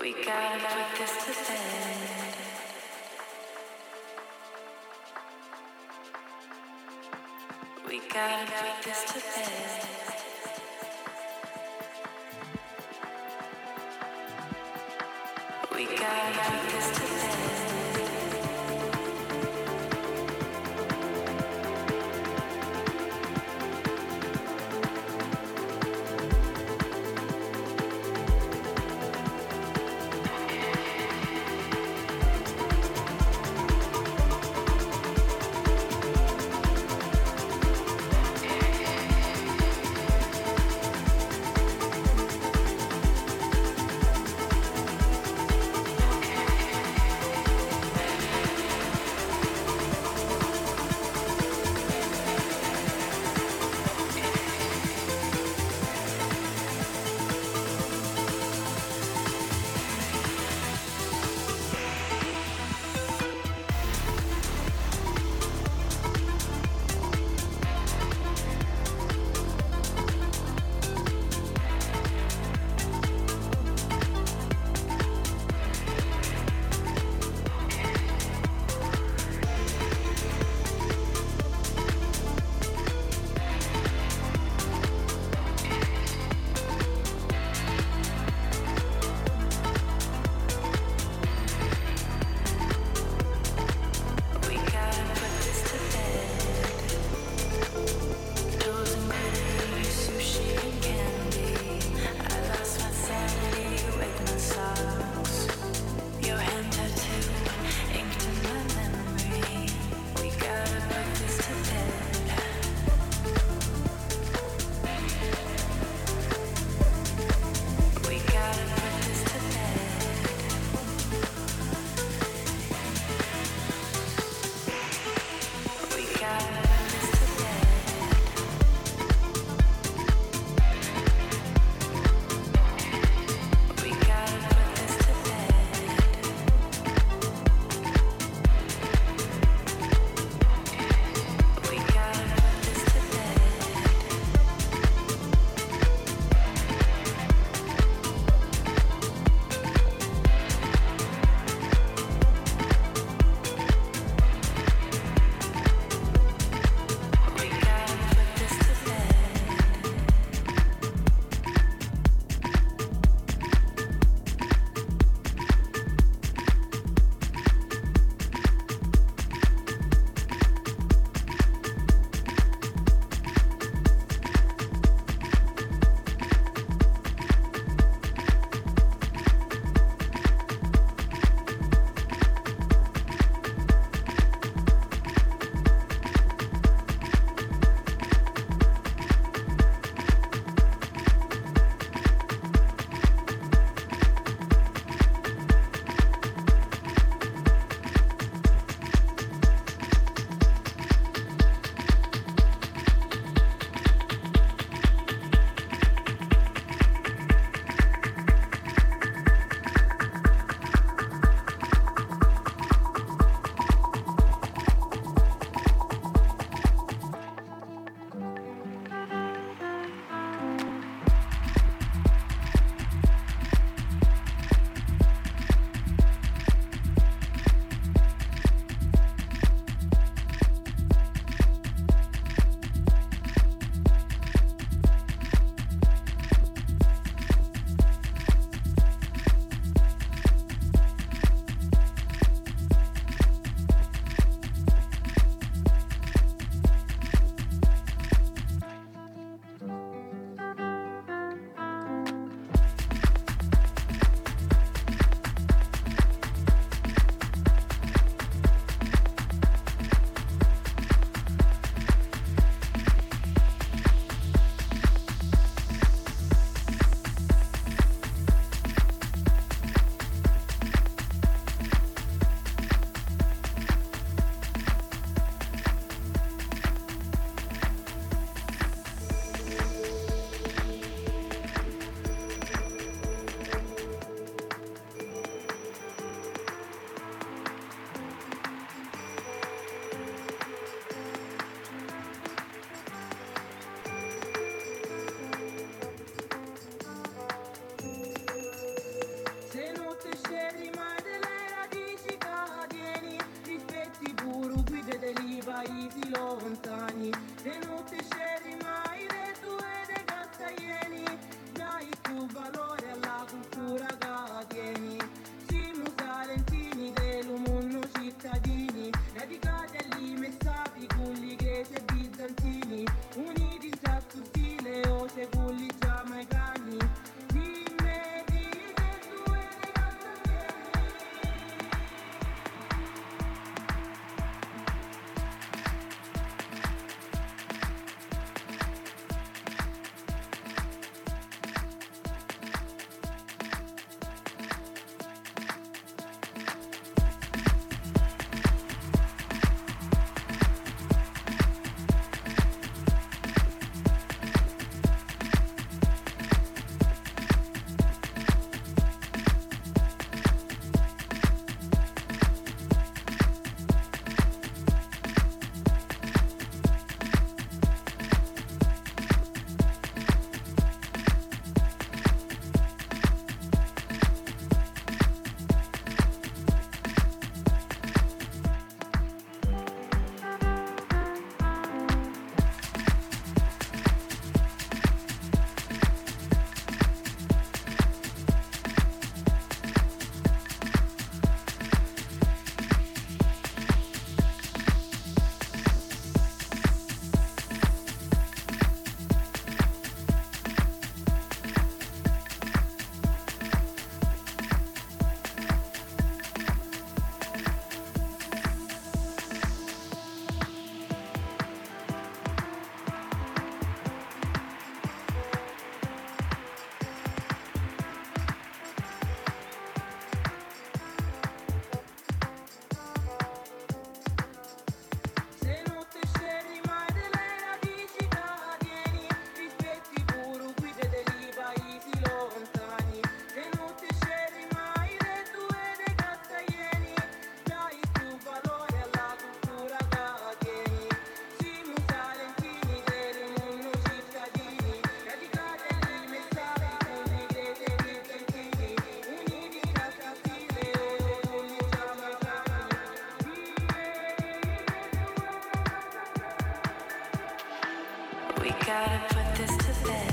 We gotta put this to bed. We gotta put this to bed. We gotta put this gotta put this to bed.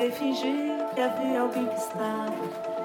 poder fingir que havia alguém que estava.